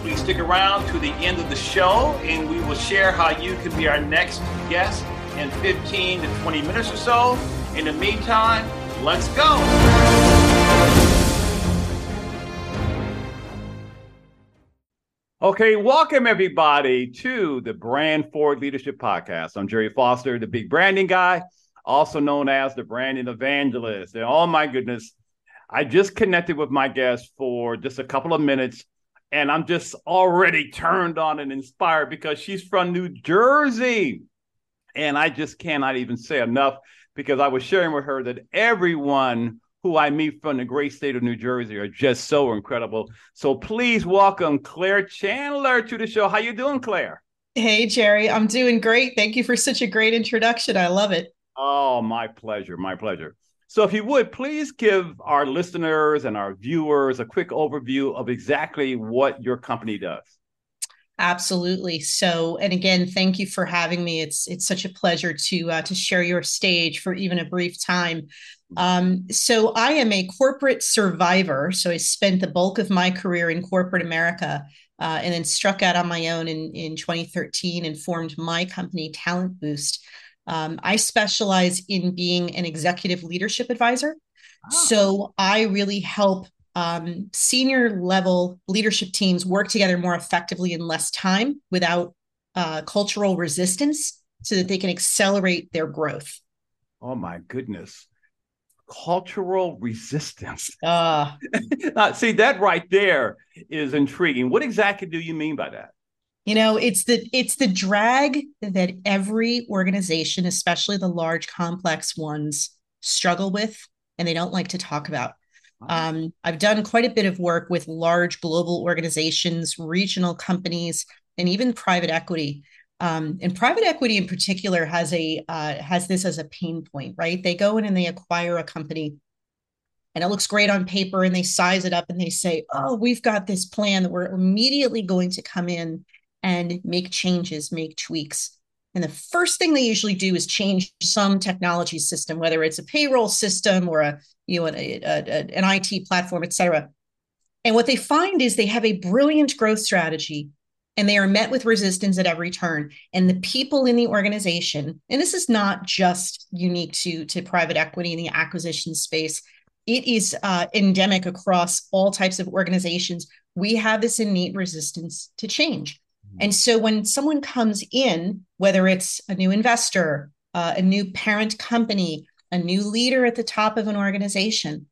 Please stick around to the end of the show and we will share how you can be our next guest in 15 to 20 minutes or so. In the meantime, let's go. Okay, welcome everybody to the Brand Forward Leadership Podcast. I'm Gerry Foster, the big branding guy, also known as the branding evangelist. And oh my goodness, I just connected with my guest for just a couple of minutes and I'm just already turned on and inspired because she's from New Jersey. And I just cannot even say enough because I was sharing with her that everyone who I meet from the great state of New Jersey are just so incredible. So please welcome Claire Chandler to the show. How you doing, Claire? Hey, Gerry. I'm doing great. Thank you for such a great introduction. I love it. Oh, my pleasure. My pleasure. So, if you would please give our listeners and our viewers a quick overview of exactly what your company does. Absolutely. So, and again, thank you for having me. It's it's such a pleasure to uh, to share your stage for even a brief time. Um, so, I am a corporate survivor. So, I spent the bulk of my career in corporate America, uh, and then struck out on my own in in 2013 and formed my company, Talent Boost. Um, I specialize in being an executive leadership advisor. Oh. So I really help um, senior level leadership teams work together more effectively in less time without uh, cultural resistance so that they can accelerate their growth. Oh my goodness. Cultural resistance. Uh, uh, see, that right there is intriguing. What exactly do you mean by that? You know it's the it's the drag that every organization especially the large complex ones struggle with and they don't like to talk about. Um, i've done quite a bit of work with large global organizations regional companies and even private equity. Um, and private equity in particular has a uh, has this as a pain point right? They go in and they acquire a company and it looks great on paper and they size it up and they say oh we've got this plan that we're immediately going to come in and make changes, make tweaks. And the first thing they usually do is change some technology system, whether it's a payroll system or a you know a, a, a, an IT platform, et cetera. And what they find is they have a brilliant growth strategy and they are met with resistance at every turn. And the people in the organization, and this is not just unique to, to private equity in the acquisition space, it is uh, endemic across all types of organizations. We have this innate resistance to change. And so when someone comes in, whether it's a new investor, uh, a new parent company, a new leader at the top of an organization,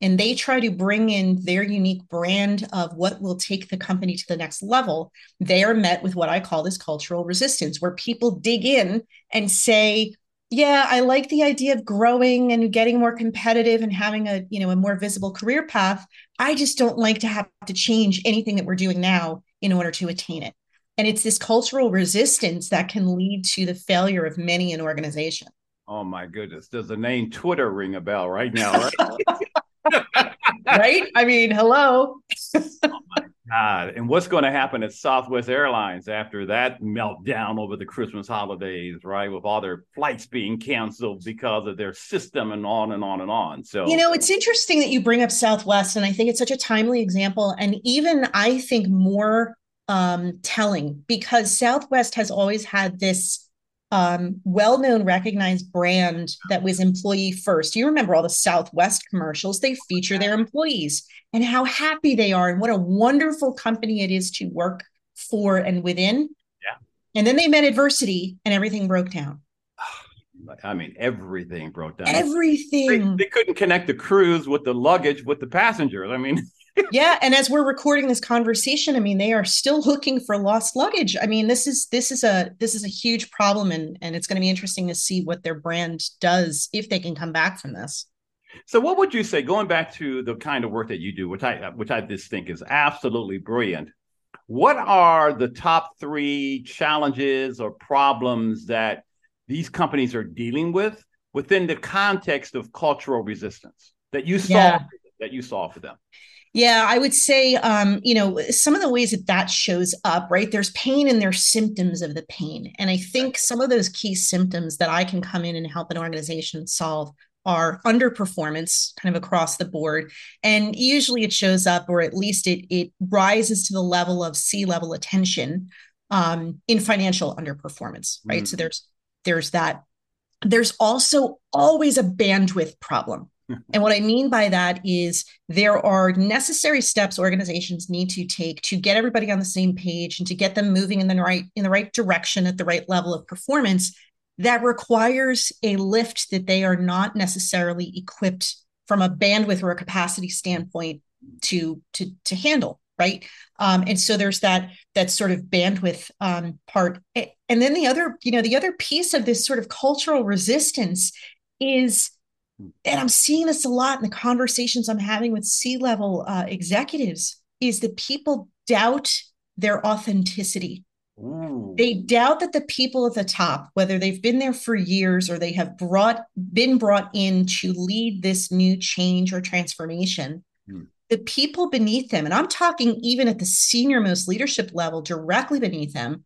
and they try to bring in their unique brand of what will take the company to the next level, they are met with what I call this cultural resistance, where people dig in and say, yeah, I like the idea of growing and getting more competitive and having a, you know, a more visible career path. I just don't like to have to change anything that we're doing now in order to attain it. And it's this cultural resistance that can lead to the failure of many an organization. Oh my goodness. Does the name Twitter ring a bell right now? Right? right? I mean, hello. oh my God. And what's going to happen at Southwest Airlines after that meltdown over the Christmas holidays, right? With all their flights being canceled because of their system and on and on and on. So, you know, it's interesting that you bring up Southwest, and I think it's such a timely example. And even I think more um, telling because Southwest has always had this um, well known, recognized brand that was employee first. You remember all the Southwest commercials, they feature their employees and how happy they are and what a wonderful company it is to work for and within. Yeah. And then they met adversity and everything broke down. I mean, everything broke down. Everything. They, they, couldn't connect the crews with the luggage with the passengers. I mean, yeah and as we're recording this conversation i mean they are still looking for lost luggage i mean this is this is a this is a huge problem and and it's going to be interesting to see what their brand does if they can come back from this so what would you say going back to the kind of work that you do which i which i just think is absolutely brilliant What are the top three challenges or problems that these companies are dealing with within the context of cultural resistance that you saw yeah. that you saw for them? Yeah, I would say, um, you know, some of the ways that that shows up, right? There's pain and there's symptoms of the pain. And I think some of those key symptoms that I can come in and help an organization solve are underperformance kind of across the board. And usually it shows up, or at least it, it rises to the level of C-level attention um, in financial underperformance, right? Mm. So there's there's that. There's also always a bandwidth problem and what I mean by that is there are necessary steps organizations need to take to get everybody on the same page and to get them moving in the right in the right direction at the right level of performance that requires a lift that they are not necessarily equipped from a bandwidth or a capacity standpoint to to to handle right? Um, and so there's that that sort of bandwidth um, part. And then the other you know the other piece of this sort of cultural resistance is and I'm seeing this a lot in the conversations I'm having with C level uh, executives is that people doubt their authenticity. Ooh. They doubt that the people at the top, whether they've been there for years or they have brought been brought in to lead this new change or transformation, hmm. the people beneath them, and I'm talking even at the senior most leadership level, directly beneath them,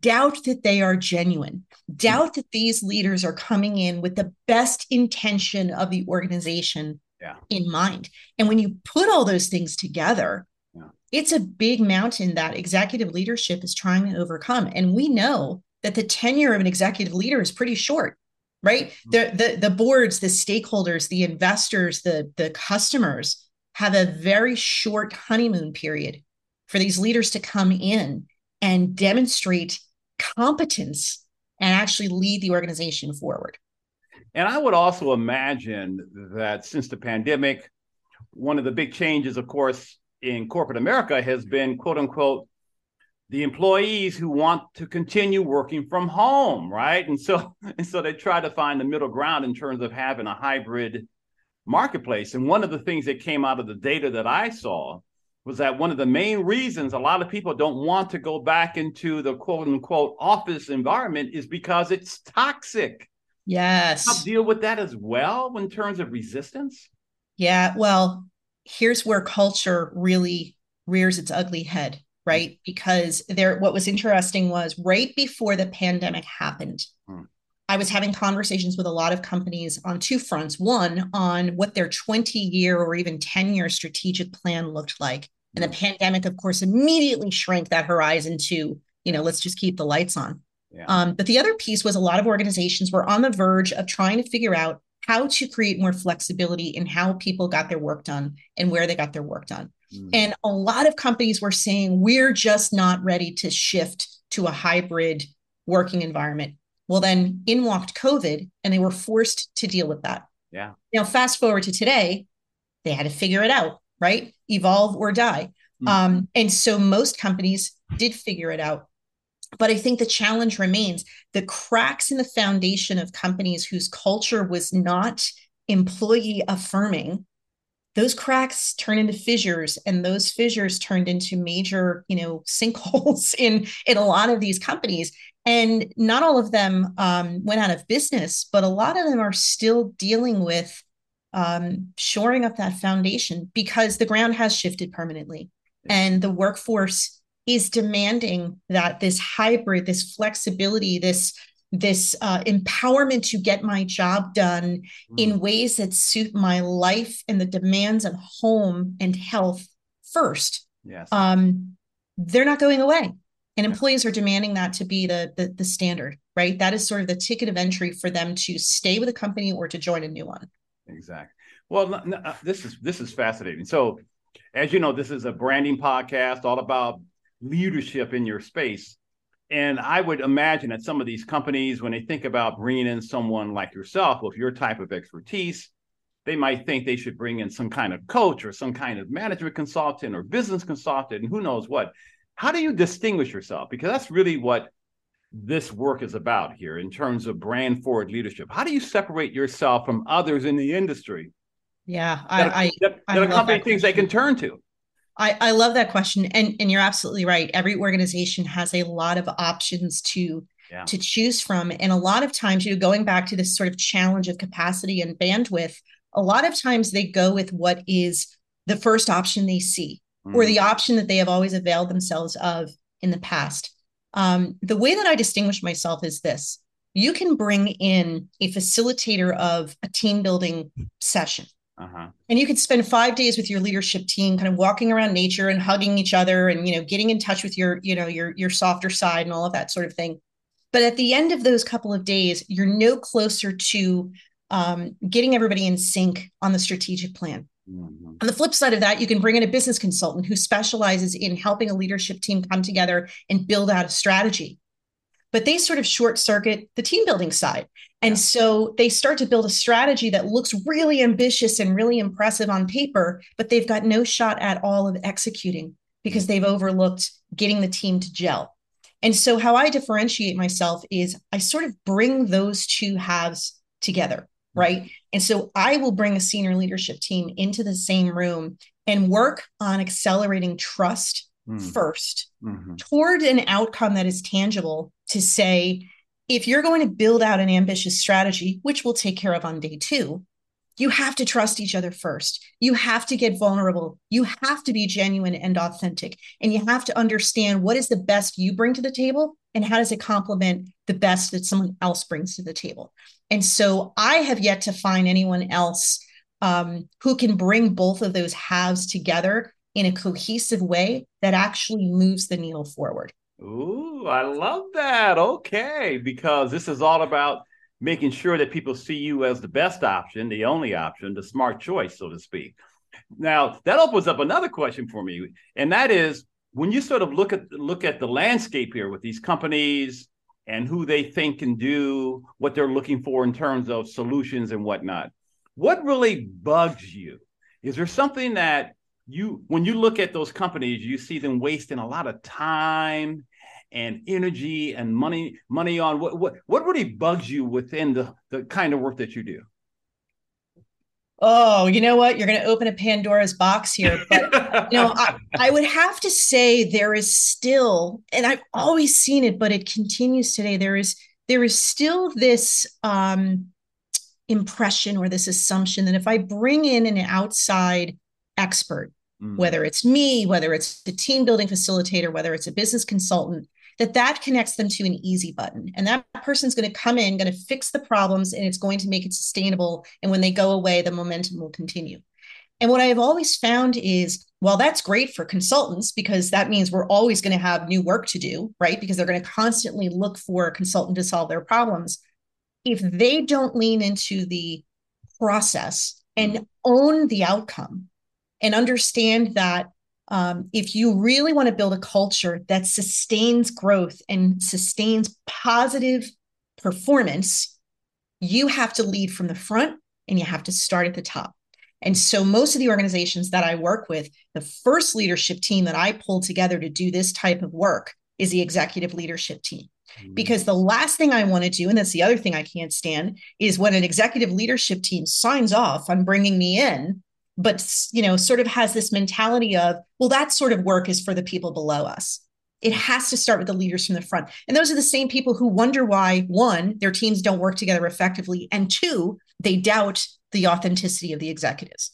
doubt that they are genuine, doubt that these leaders are coming in with the best intention of the organization yeah. in mind. And when you put all those things together, yeah. it's a big mountain that executive leadership is trying to overcome. And we know that the tenure of an executive leader is pretty short. Right. Mm-hmm. The, the the boards, the stakeholders, the investors, the the customers have a very short honeymoon period for these leaders to come in and demonstrate competence and actually lead the organization forward. And I would also imagine that since the pandemic, one of the big changes, of course, in corporate America has been quote unquote the employees who want to continue working from home, right? And so and so they try to find the middle ground in terms of having a hybrid marketplace. And one of the things that came out of the data that I saw was that one of the main reasons a lot of people don't want to go back into the quote unquote office environment is because it's toxic. Yes. I'll deal with that as well in terms of resistance. Yeah. Well, here's where culture really rears its ugly head, right? Because there, what was interesting was right before the pandemic happened, hmm. I was having conversations with a lot of companies on two fronts. One, on what their 20 year or even 10 year strategic plan looked like. And the mm. pandemic, of course, immediately shrank that horizon to, you know, let's just keep the lights on. Yeah. Um, but the other piece was a lot of organizations were on the verge of trying to figure out how to create more flexibility in how people got their work done and where they got their work done. Mm. And a lot of companies were saying, we're just not ready to shift to a hybrid working environment. Well, then in walked COVID and they were forced to deal with that. Yeah. Now, fast forward to today, they had to figure it out, right? Evolve or die. Mm-hmm. Um, and so most companies did figure it out. But I think the challenge remains the cracks in the foundation of companies whose culture was not employee affirming those cracks turn into fissures and those fissures turned into major you know sinkholes in in a lot of these companies and not all of them um, went out of business but a lot of them are still dealing with um, shoring up that foundation because the ground has shifted permanently and the workforce is demanding that this hybrid this flexibility this this uh, empowerment to get my job done mm. in ways that suit my life and the demands of home and health first. Yes. Um, they're not going away. And employees are demanding that to be the, the, the standard, right? That is sort of the ticket of entry for them to stay with a company or to join a new one. Exactly. Well, uh, this is this is fascinating. So, as you know, this is a branding podcast all about leadership in your space. And I would imagine that some of these companies, when they think about bringing in someone like yourself with your type of expertise, they might think they should bring in some kind of coach or some kind of management consultant or business consultant and who knows what. How do you distinguish yourself? Because that's really what this work is about here in terms of brand forward leadership. How do you separate yourself from others in the industry? Yeah, I, that, I, that, that a company thinks they can turn to. I, I love that question. And, and you're absolutely right. Every organization has a lot of options to yeah. to choose from. And a lot of times, you know, going back to this sort of challenge of capacity and bandwidth, a lot of times they go with what is the first option they see mm. or the mm. option that they have always availed themselves of in the past. Um, the way that I distinguish myself is this you can bring in a facilitator of a team building session. Uh-huh. And you could spend five days with your leadership team, kind of walking around nature and hugging each other, and you know, getting in touch with your, you know, your your softer side and all of that sort of thing. But at the end of those couple of days, you're no closer to um, getting everybody in sync on the strategic plan. Mm-hmm. On the flip side of that, you can bring in a business consultant who specializes in helping a leadership team come together and build out a strategy. But they sort of short circuit the team building side. And so they start to build a strategy that looks really ambitious and really impressive on paper, but they've got no shot at all of executing because they've overlooked getting the team to gel. And so, how I differentiate myself is I sort of bring those two halves together right? And so I will bring a senior leadership team into the same room and work on accelerating trust mm. 1st mm-hmm. toward an outcome that is tangible to say, if you're going to build out an ambitious strategy, which we'll take care of on day two, you have to trust each other first. You have to get vulnerable. You have to be genuine and authentic. And you have to understand what is the best you bring to the table and how does it complement the best that someone else brings to the table. And so I have yet to find anyone else um, who can bring both of those halves together in a cohesive way that actually moves the needle forward. Ooh, I love that. Okay, because this is all about making sure that people see you as the best option, the only option, the smart choice, so to speak. Now, that opens up another question for me, and that is when you sort of look at look at the landscape here with these companies and who they think can do what they're looking for in terms of solutions and whatnot. What really bugs you? Is there something that you, when you look at those companies, you see them wasting a lot of time and energy and money money on what what what really bugs you within the the kind of work that you do? oh, you know what? You're going to open a Pandora's box here. But, you know, I, I, would have to say there is still, and I've always seen it, but it continues today. There is, there is still this um, impression or this assumption that if I bring in an outside expert, mm. whether it's me, whether it's a team building facilitator, whether it's a business consultant, that that connects them to an easy button. And that person's going to come in going to fix the problems and it's going to make it sustainable. And when they go away the momentum will continue. And what i have always found is while that's great for consultants because that means we're always going to have new work to do right? Because they're going to constantly look for a consultant to solve their problems. If they don't lean into the process and mm-hmm. own the outcome and understand that um, if you really want to build a culture that sustains growth and sustains positive performance, you have to lead from the front and you have to start at the top. And so, most of the organizations that I work with, the first leadership team that I pull together to do this type of work is the executive leadership team. Mm-hmm. Because the last thing I want to do, and that's the other thing I can't stand, is when an executive leadership team signs off on bringing me in but you know sort of has this mentality of well that sort of work is for the people below us. It has to start with the leaders from the front. And those are the same people who wonder why one their teams don't work together effectively and two they doubt the authenticity of the executives.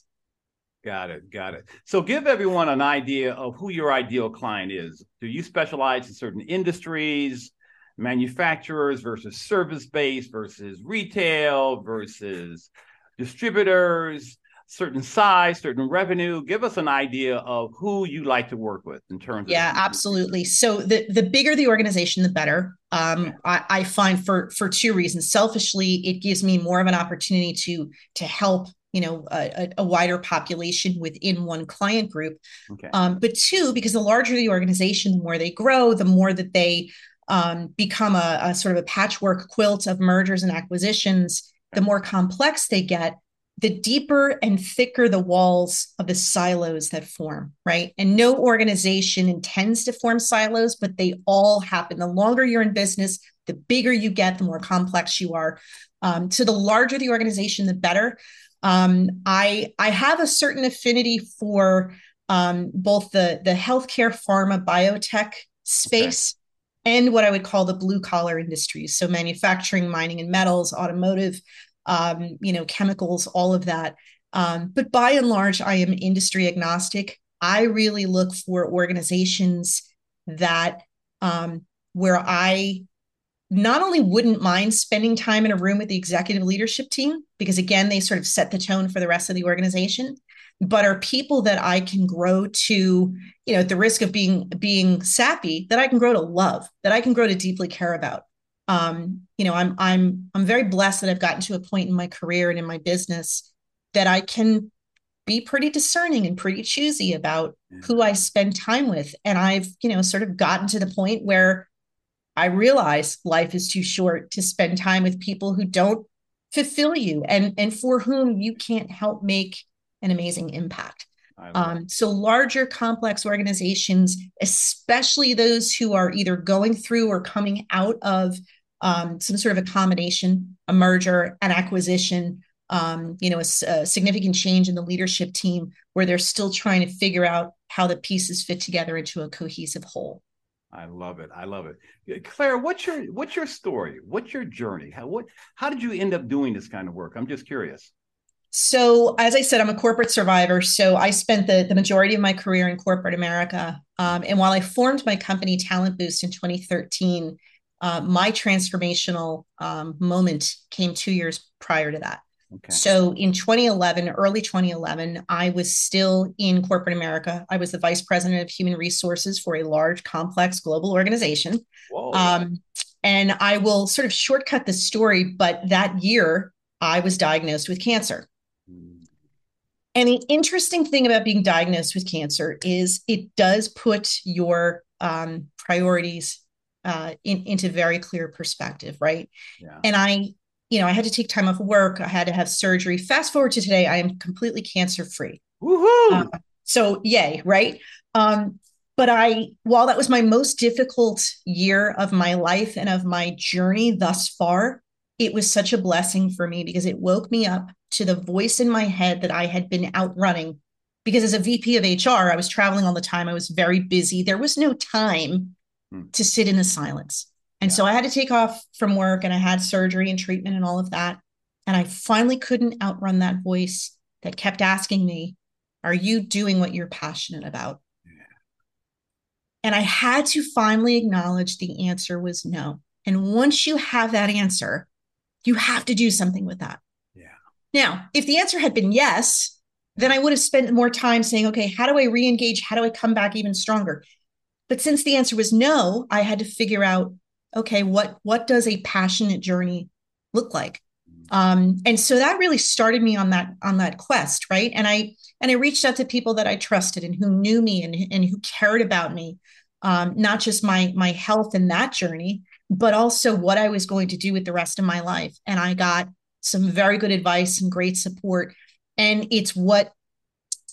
Got it got it. So give everyone an idea of who your ideal client is. Do you specialize in certain industries manufacturers versus service based versus retail versus distributors certain size, certain revenue? Give us an idea of who you like to work with in terms yeah, of- absolutely. So the the bigger the organization, the better. Um, I, I find for for two reasons. Selfishly, it gives me more of an opportunity to to help you know a, a, wider population within one client group okay. um, but two because the larger the organization the more they grow the more that they um, become a, a, sort of a patchwork quilt of mergers and acquisitions the more complex they get the deeper and thicker the walls of the silos that form, right? And no organization intends to form silos, but they all happen. The longer you're in business, the bigger you get, the more complex you are. Um, so the larger the organization, the better. Um, I I have a certain affinity for um, both the the healthcare, pharma, biotech space, okay. and what I would call the blue collar industries. So manufacturing, mining and metals, automotive, um, you know, chemicals, all of that. Um, but by and large, I am industry agnostic. I really look for organizations that um, where I not only wouldn't mind spending time in a room with the executive leadership team, because again, they sort of set the tone for the rest of the organization, but are people that I can grow to, you know, at the risk of being being sappy, that I can grow to love, that I can grow to deeply care about. Um, you know, I'm I'm I'm very blessed that I've gotten to a point in my career and in my business that I can be pretty discerning and pretty choosy about who I spend time with. And I've, you know, sort of gotten to the point where I realize life is too short to spend time with people who don't fulfill you and and for whom you can't help make an amazing impact. Um, so larger complex organizations, especially those who are either going through or coming out of um, some sort of a combination, a merger, an acquisition, um, you know, a, a, significant change in the leadership team where they're still trying to figure out how the pieces fit together into a cohesive whole. I love it. I love it. Claire, what's your what's your story? What's your journey? How what how did you end up doing this kind of work? I'm just curious. So, as I said, I'm a corporate survivor. So, I spent the, the majority of my career in corporate America. Um, and while I formed my company Talent Boost in 2013, uh, my transformational um, moment came two years prior to that. Okay. So in 2011, early 2011, I was still in corporate America. I was the vice president of human resources for a large, complex global organization. Um, and I will sort of shortcut the story, but that year I was diagnosed with cancer. Hmm. And the interesting thing about being diagnosed with cancer is it does put your um, priorities uh, in, into very clear perspective, right? Yeah. And I you know, I had to take time off work. I had to have surgery. Fast forward to today, I am completely cancer free. Woohoo! Uh, so, yay, right? Um, but I, while that was my most difficult year of my life and of my journey thus far, it was such a blessing for me because it woke me up to the voice in my head that I had been outrunning. Because as a VP of HR, I was traveling all the time. I was very busy. There was no time hmm. to sit in the silence. And yeah. so I had to take off from work and I had surgery and treatment and all of that. And I finally couldn't outrun that voice that kept asking me, Are you doing what you're passionate about? Yeah. And I had to finally acknowledge the answer was no. And once you have that answer, you have to do something with that. Yeah. Now, if the answer had been yes, then I would have spent more time saying, okay, how do I re engage? How do I come back even stronger? But since the answer was no, I had to figure out okay what what does a passionate journey look like? Um, and so that really started me on that on that quest right? And i and i reached out to people that i trusted and who knew me and, and who cared about me um, not just my my health in that journey but also what i was going to do with the rest of my life. And i got some very good advice and great support. And it's what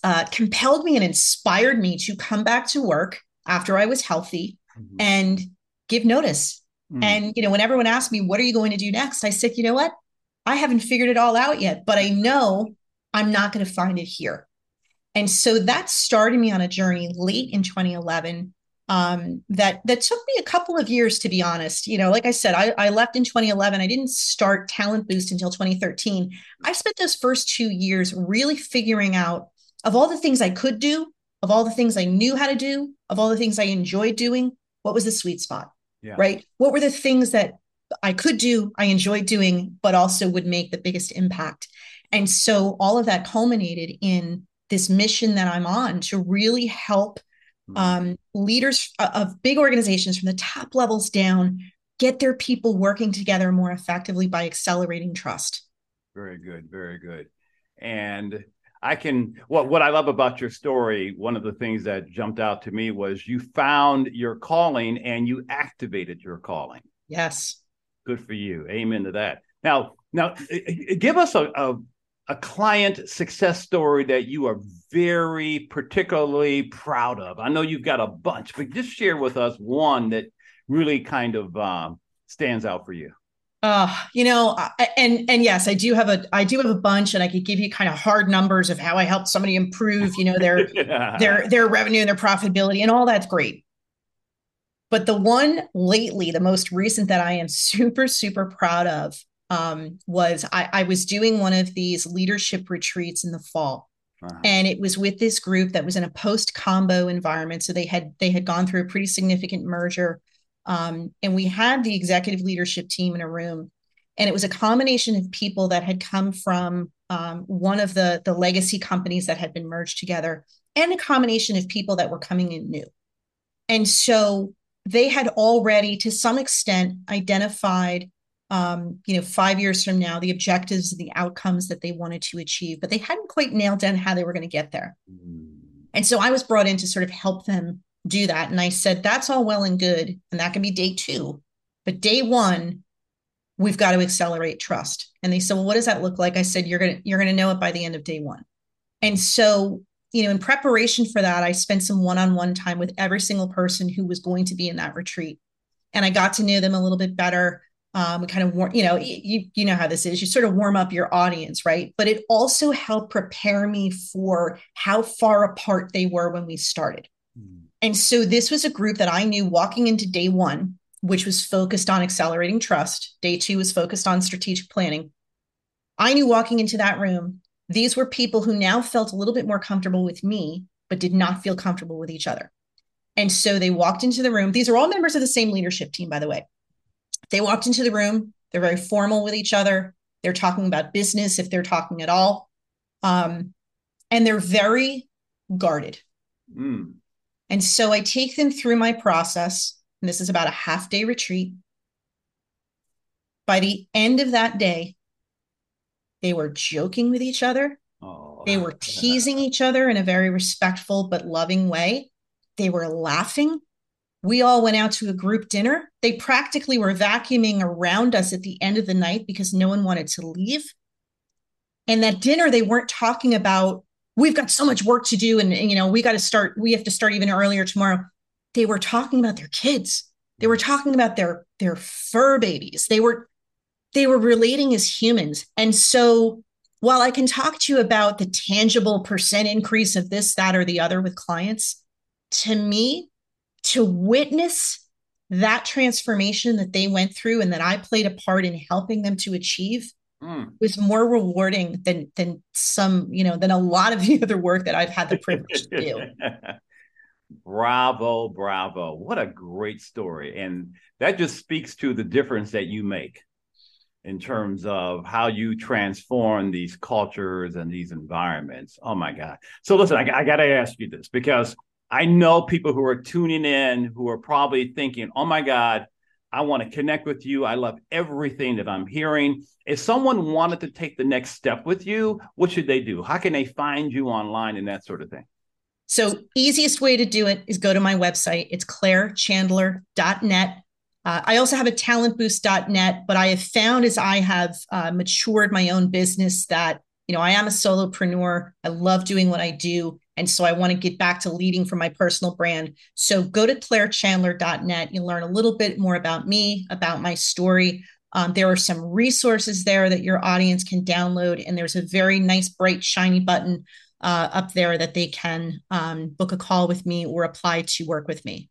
uh, compelled me and inspired me to come back to work after i was healthy mm-hmm. and give notice Mm. And, you know, when everyone asked me, what are you going to do next? I said, you know what? I haven't figured it all out yet, but I know I'm not going to find it here. And so that started me on a journey late in 2011 um, that that took me a couple of years to be honest. You know, like I said, I, I left in 2011. I didn't start Talent Boost until 2013. I spent those first two years really figuring out of all the things I could do, of all the things I knew how to do, of all the things I enjoyed doing, what was the sweet spot? yeah. right? What were the things that I could do, I enjoyed doing, but also would make the biggest impact? And so all of that culminated in this mission that I'm on to really help mm-hmm. um, leaders of big organizations from the top levels down get their people working together more effectively by accelerating trust. Very good, very good. And I can what what I love about your story, one of the things that jumped out to me was you found your calling and you activated your calling. Yes. Good for you. Amen to that. Now, now give us a, a, a client success story that you are very particularly proud of. I know you've got a bunch, but just share with us one that really kind of um, stands out for you. Uh, you know, and and yes, I do have a I do have a bunch, and I could give you kind of hard numbers of how I helped somebody improve, you know, their yeah. their their revenue and their profitability, and all that's great. But the one lately, the most recent that I am super super proud of, um, was I, I was doing one of these leadership retreats in the fall, uh-huh. and it was with this group that was in a post combo environment. So they had they had gone through a pretty significant merger um, and we had the executive leadership team in a room, and it was a combination of people that had come from um, one of the the legacy companies that had been merged together, and a combination of people that were coming in new. And so they had already, to some extent, identified, um, you know, five years from now, the objectives and the outcomes that they wanted to achieve, but they hadn't quite nailed down how they were going to get there. Mm. And so I was brought in to sort of help them do that. And I said, that's all well and good. And that can be day two. But day one, we've got to accelerate trust. And they said, well, what does that look like? I said, you're going to, you're going to know it by the end of day one. And so, you know, in preparation for that, I spent some one-on-one time with every single person who was going to be in that retreat. And I got to know them a little bit better. Um, kind of warm, you know, you you know how this is. You sort of warm up your audience, right? But it also helped prepare me for how far apart they were when we started. Mm. And so this was a group that I knew walking into day one, which was focused on accelerating trust. Day two was focused on strategic planning. I knew walking into that room, these were people who now felt a little bit more comfortable with me, but did not feel comfortable with each other. And so they walked into the room. These are all members of the same leadership team, by the way. They walked into the room. They're very formal with each other. They're talking about business if they're talking at all. Um, and they're very guarded. Mm. And so I take them through my process. And this is about a half day retreat. By the end of that day, they were joking with each other. Oh. They were teasing each other in a very respectful but loving way. They were laughing. We all went out to a group dinner. They practically were vacuuming around us at the end of the night because no one wanted to leave. And that dinner, they weren't talking about we've got so much work to do and, and you know we got to start we have to start even earlier tomorrow. They were talking about their kids. They were talking about their their fur babies. They were they were relating as humans. And so while i can talk to you about the tangible percent increase of this that or the other with clients to me to witness that transformation that they went through and that i played a part in helping them to achieve mm. was more rewarding than than some you know than a lot of the other work that I've had the privilege to do. bravo, bravo! What a great story, and that just speaks to the difference that you make in terms of how you transform these cultures and these environments. Oh my God! So listen, I, I got to ask you this because I know people who are tuning in who are probably thinking, "Oh my God." I want to connect with you. I love everything that I'm hearing. If someone wanted to take the next step with you, what should they do? How can they find you online and that sort of thing? So, easiest way to do it is go to my website. It's clairechandler.net. Uh, I also have a talentboost.net, but I have found as I have uh, matured my own business that, you know, I am a solopreneur. I love doing what I do. And so I want to get back to leading for my personal brand. So go to clairechandler.net. You'll learn a little bit more about me, about my story. Um, there are some resources there that your audience can download. And there's a very nice, bright, shiny button uh, up there that they can um, book a call with me or apply to work with me.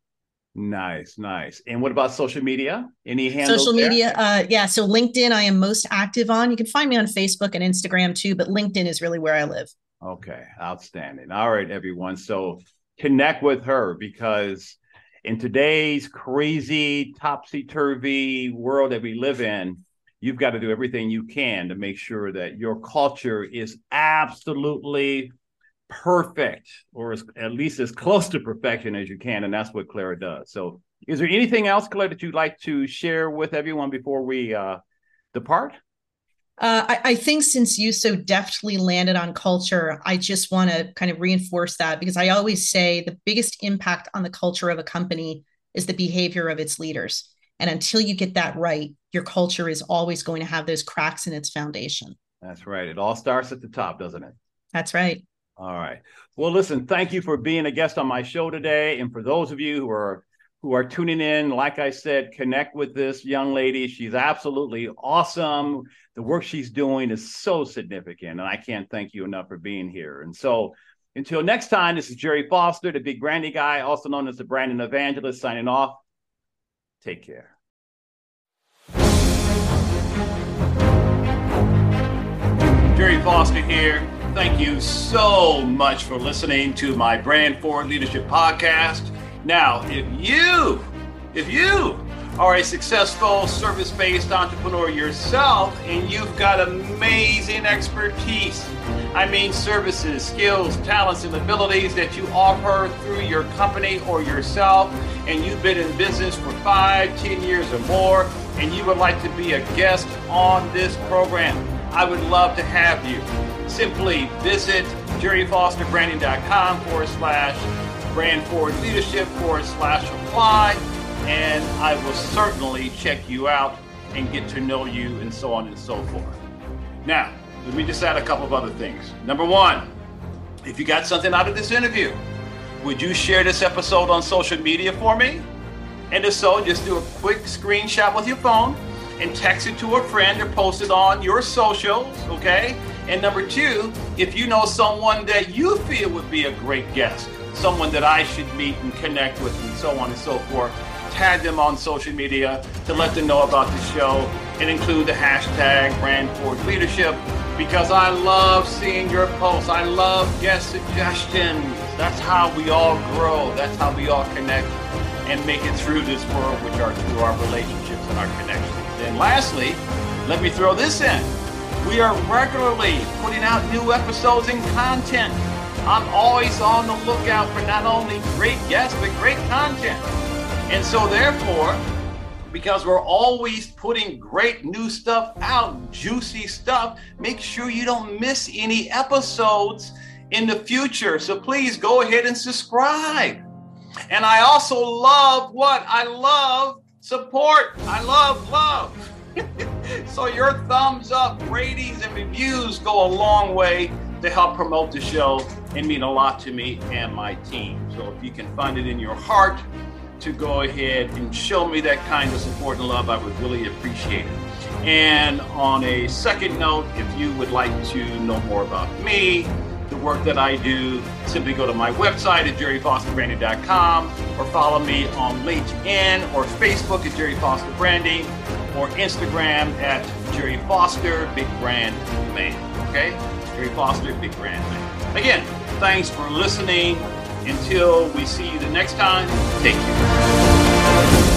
Nice, nice. And what about social media? Any handles social media? Uh, yeah. So LinkedIn, I am most active on. You can find me on Facebook and Instagram too, but LinkedIn is really where I live. Okay, outstanding. All right, everyone. So connect with her because in today's crazy, topsy turvy world that we live in, you've got to do everything you can to make sure that your culture is absolutely perfect or as, at least as close to perfection as you can. And that's what Clara does. So, is there anything else, Clara, that you'd like to share with everyone before we uh, depart? Uh, I, I, think since you so deftly landed on culture, I just want to kind of reinforce that because I always say the biggest impact on the culture of a company is the behavior of its leaders. And until you get that right, your culture is always going to have those cracks in its foundation. That's right. It all starts at the top, doesn't it? That's right. All right. Well, listen, thank you for being a guest on my show today. And for those of you who are who are tuning in. Like I said, connect with this young lady. She's absolutely awesome. The work she's doing is so significant, and I can't thank you enough for being here. And so, until next time, this is Gerry Foster, the Big Branding Guy, also known as the Branding Evangelist, signing off. Take care. Gerry Foster here. Thank you so much for listening to my Brand Forward Leadership podcast. Now, if you, if you are a successful service based entrepreneur yourself and you've got amazing expertise, I mean, services, skills, talents, and abilities that you offer through your company or yourself, and you've been in business for five, ten years or more, and you would like to be a guest on this program, I would love to have you. Simply visit jerryfosterbranding.com forward slash brand forward leadership forward slash apply, and I will certainly check you out and get to know you and so on and so forth. Now, let me just add a couple of other things. Number one, if you got something out of this interview, would you share this episode on social media for me? And if so, just do a quick screenshot with your phone and text it to a friend or post it on your socials, okay? And number two, if you know someone that you feel would be a great guest, someone that I should meet and connect with, and so on and so forth. Tag them on social media to let them know about the show and include the hashtag brand leadership because I love seeing your posts. I love guest suggestions. That's how we all grow. That's how we all connect and make it through this world, which are through our relationships and our connections. And lastly, let me throw this in. We are regularly putting out new episodes and content. I'm always on the lookout for not only great guests, but great content. And so, therefore, because we're always putting great new stuff out, juicy stuff, make sure you don't miss any episodes in the future. So, please go ahead and subscribe. And I also love what? I love support. I love love. so, your thumbs up, ratings, and reviews go a long way to help promote the show and mean a lot to me and my team. So if you can find it in your heart to go ahead and show me that kind of support and love, I would really appreciate it. And on a second note, if you would like to know more about me, the work that I do, simply go to my website at jerryfosterbranding.com or follow me on LinkedIn or Facebook at Gerry Foster Branding or Instagram at Gerry Foster Big Brand Man. Okay? Gerry Foster, Big Brand Man. Again, thanks for listening. Until we see you the next time, take care.